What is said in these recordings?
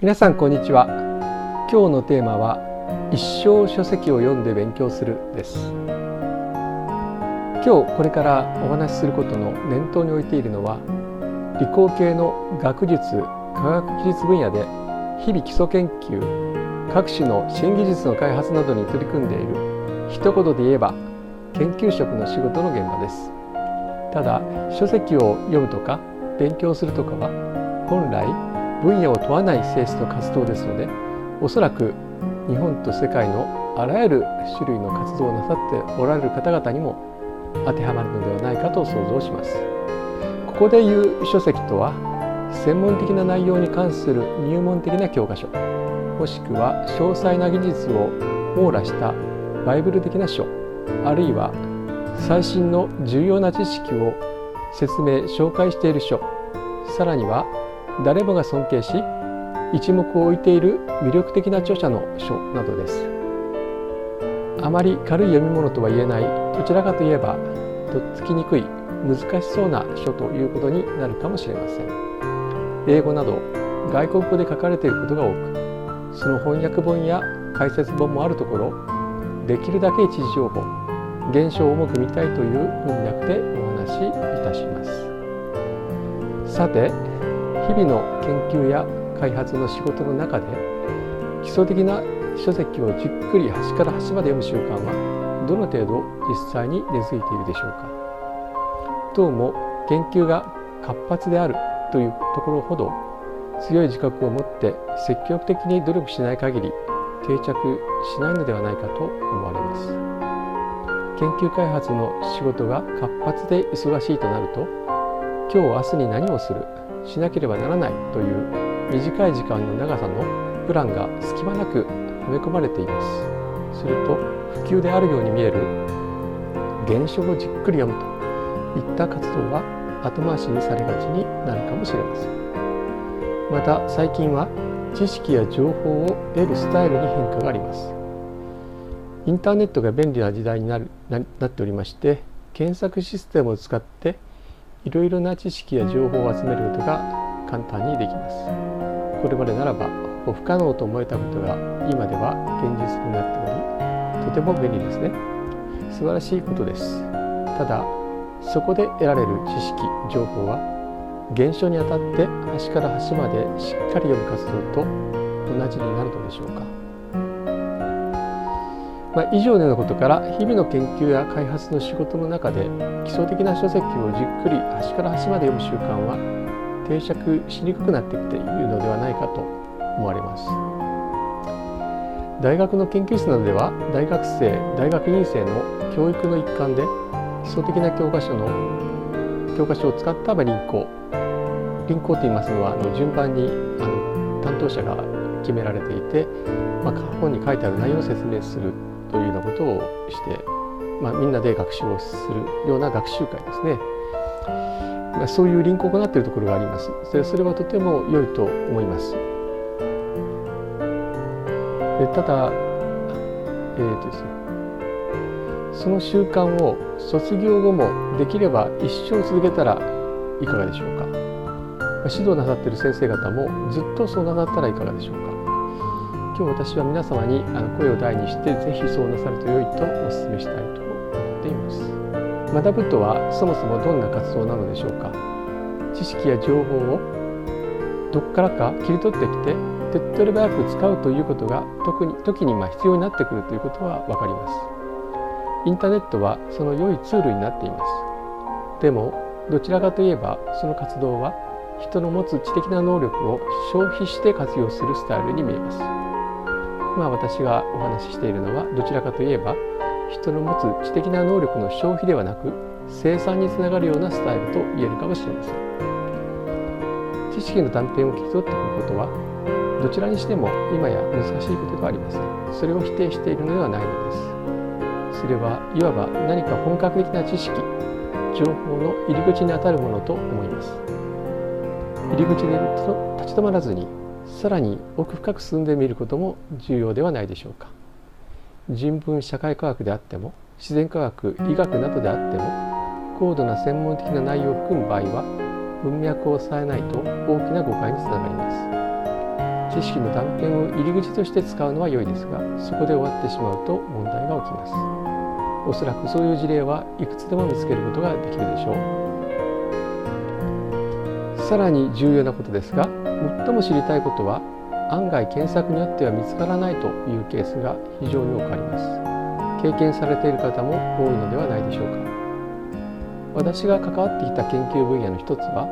皆さんこんにちは。今日のテーマは一生書籍を読んで勉強するです。今日これからお話しすることの念頭に置いているのは理工系の学術科学技術分野で日々基礎研究各種の新技術の開発などに取り組んでいる一言で言えば研究職の仕事の現場です。ただ書籍を読むとか勉強するとかは本来分野を問わない性質の活動ですのでおそらく日本と世界のあらゆる種類の活動をなさっておられる方々にも当てはまるのではないかと想像します。ここでいう書籍とは専門的な内容に関する入門的な教科書もしくは詳細な技術を網羅したバイブル的な書あるいは最新の重要な知識を説明紹介している書さらには誰もが尊敬し一目を置いている魅力的な著者の書などです。あまり軽い読み物とは言えないどちらかといえばとっつきにくい難しそうな書ということになるかもしれません。英語など外国語で書かれていることが多くその翻訳本や解説本もあるところできるだけ一時情報現象を重く見たいという文脈でお話しいたします。さて日々の研究や開発の仕事の中で基礎的な書籍をじっくり端から端まで読む習慣はどの程度実際に根付いているでしょうか。どうも研究が活発であるというところほど強い自覚を持って積極的に努力しない限り定着しないのではないかと思われます。研究開発の仕事が活発で忙しいとなると今日明日に何をする？しなければならないという短い時間の長さのプランが隙間なくはめ込まれています。すると普及であるように見える現象をじっくり読むといった活動は後回しにされがちになるかもしれません。また最近は知識や情報を得るスタイルに変化があります。インターネットが便利な時代になるなっておりまして検索システムを使っていろいろな知識や情報を集めることが簡単にできます。これまでならば不可能と思えたことが今では現実になっておりとても便利ですね。素晴らしいことです。ただそこで得られる知識情報は現象にあたって端から端までしっかり読む活動と同じになるのでしょうか。まあ、以上のようなことから日々の研究や開発の仕事の中で基礎的な書籍をじっくり端から端まで読む習慣は定着しにくくなってきているのではないかと思われます。大学の研究室などでは大学生大学院生の教育の一環で基礎的な教科書の教科書を使った輪行。輪行と言いますのはあの順番にあの担当者が決められていて、まあ、本に書いてある内容を説明する。というようなことをして、まあ、みんなで学習をするような学習会ですね。まあ、そういう輪行を行っているところがあります。でそれはとても良いと思います。でただ、えーとですね、その習慣を卒業後もできれば一生続けたらいかがでしょうか。指導なさっている先生方もずっとそうなさったらいかがでしょうか。今日私は皆様にあの声を大にしてぜひそうなさると良いとお勧めしたいと思っています。学ぶとはそもそもどんな活動なのでしょうか。知識や情報をどこからか切り取ってきて手っ取り早く使うということが特に時にま必要になってくるということは分かります。インターネットはその良いツールになっています。でもどちらかといえばその活動は人の持つ知的な能力を消費して活用するスタイルに見えます。今私がお話ししているのはどちらかといえば人の持つ知的な能力の消費ではなく生産につながるようなスタイルと言えるかもしれません。知識の断片を聞き取ってくることはどちらにしても今や難しいことではありません。それを否定しているのではないのです。それはいわば何か本格的な知識情報の入り口にあたるものと思います。入り口で立ち止まらずにさらに奥深く進んでみることも重要ではないでしょうか。人文社会科学であっても自然科学医学などであっても高度な専門的な内容を含む場合は文脈を抑えないと大きな誤解につながります。知知識の断片を入り口として使うのは良いですがそこで終わってしまうと問題が起きます。おそらくそういう事例はいくつでも見つけることができるでしょう。さらに重要なことですが最も知りたいことは案外検索によっては見つからないというケースが非常に多くあります。経験されている方も多いのではないでしょうか。私が関わってきた研究分野の一つは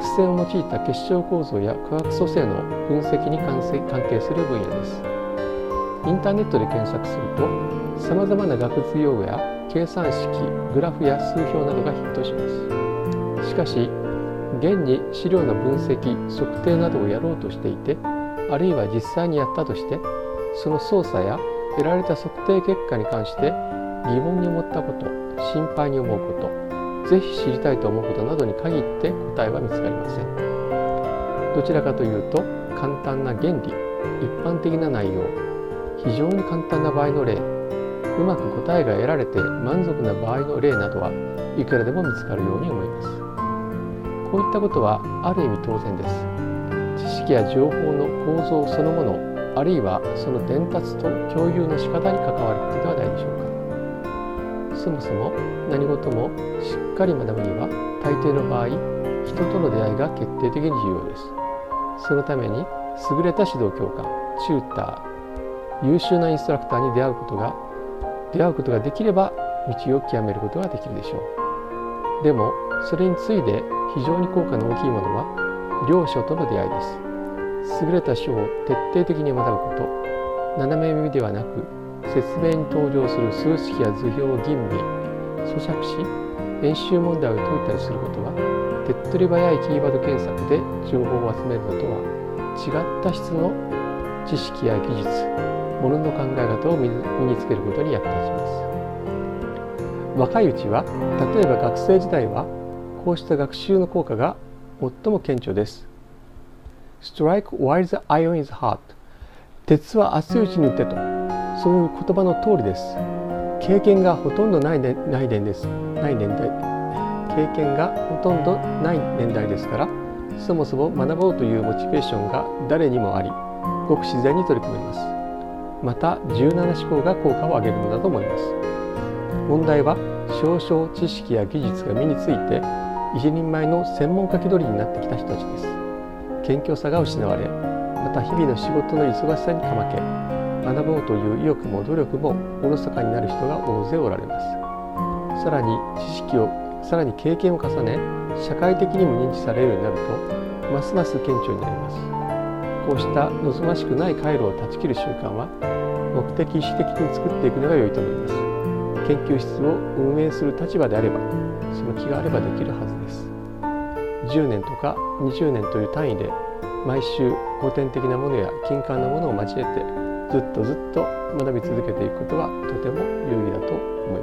X 線を用いた結晶構造や化学組成の分析に関係する分野です。インターネットで検索するとさまざまな学術用語や計算式グラフや数表などがヒットします。しかし現に資料の分析測定などをやろうとしていてあるいは実際にやったとしてその操作や得られた測定結果に関して疑問に思ったこと心配に思うことぜひ知りたいと思うことなどに限って答えは見つかりません。どちらかというと簡単な原理一般的な内容非常に簡単な場合の例うまく答えが得られて満足な場合の例などはいくらでも見つかるように思います。こういったことはある意味当然です。知識や情報の構造そのものあるいはその伝達と共有の仕方に関わることではないでしょうか。そもそも何事もしっかり学ぶには大抵の場合人との出会いが決定的に重要です。そのために優れた指導教官チューター優秀なインストラクターに出会うことが出会うことができれば道を極めることができるでしょう。でもそれに次いで非常に効果の大きいものは両書との出会いです。優れた書を徹底的に学ぶこと。斜め耳ではなく説明に登場する数式や図表を吟味咀嚼し演習問題を解いたりすることは手っ取り早いキーワード検索で情報を集めるのとは違った質の知識や技術ものの考え方を身につけることに役立ちます。若いうちは例えば学生時代はこうした学習の効果が最も顕著です。Strike while the iron is hot 鉄は熱いうちに打てとそういう言葉の通りです。経験がほとんどない,、ね、ない年です。ない年代経験がほとんどない年代ですからそもそも学ぼうというモチベーションが誰にもありごく自然に取り組めます。また柔軟な思考が効果を上げるのだと思います。問題は少々知識や技術が身について一人前の専門家気取りになってきた人たちです。謙虚さが失われまた日々の仕事の忙しさにかまけ学ぼうという意欲も努力もおろそかになる人が大勢おられます。さらに知識をさらに経験を重ね社会的にも認知されるようになるとますます顕著になります。こうした望ましくない回路を断ち切る習慣は目的意識的に作っていくのが良いと思います。研究室を運営する立場であればその気があればできるはずです。10年とか20年という単位で毎週古典的なものや金環なものを交えてずっとずっと学び続けていくことはとても有意義だと思います。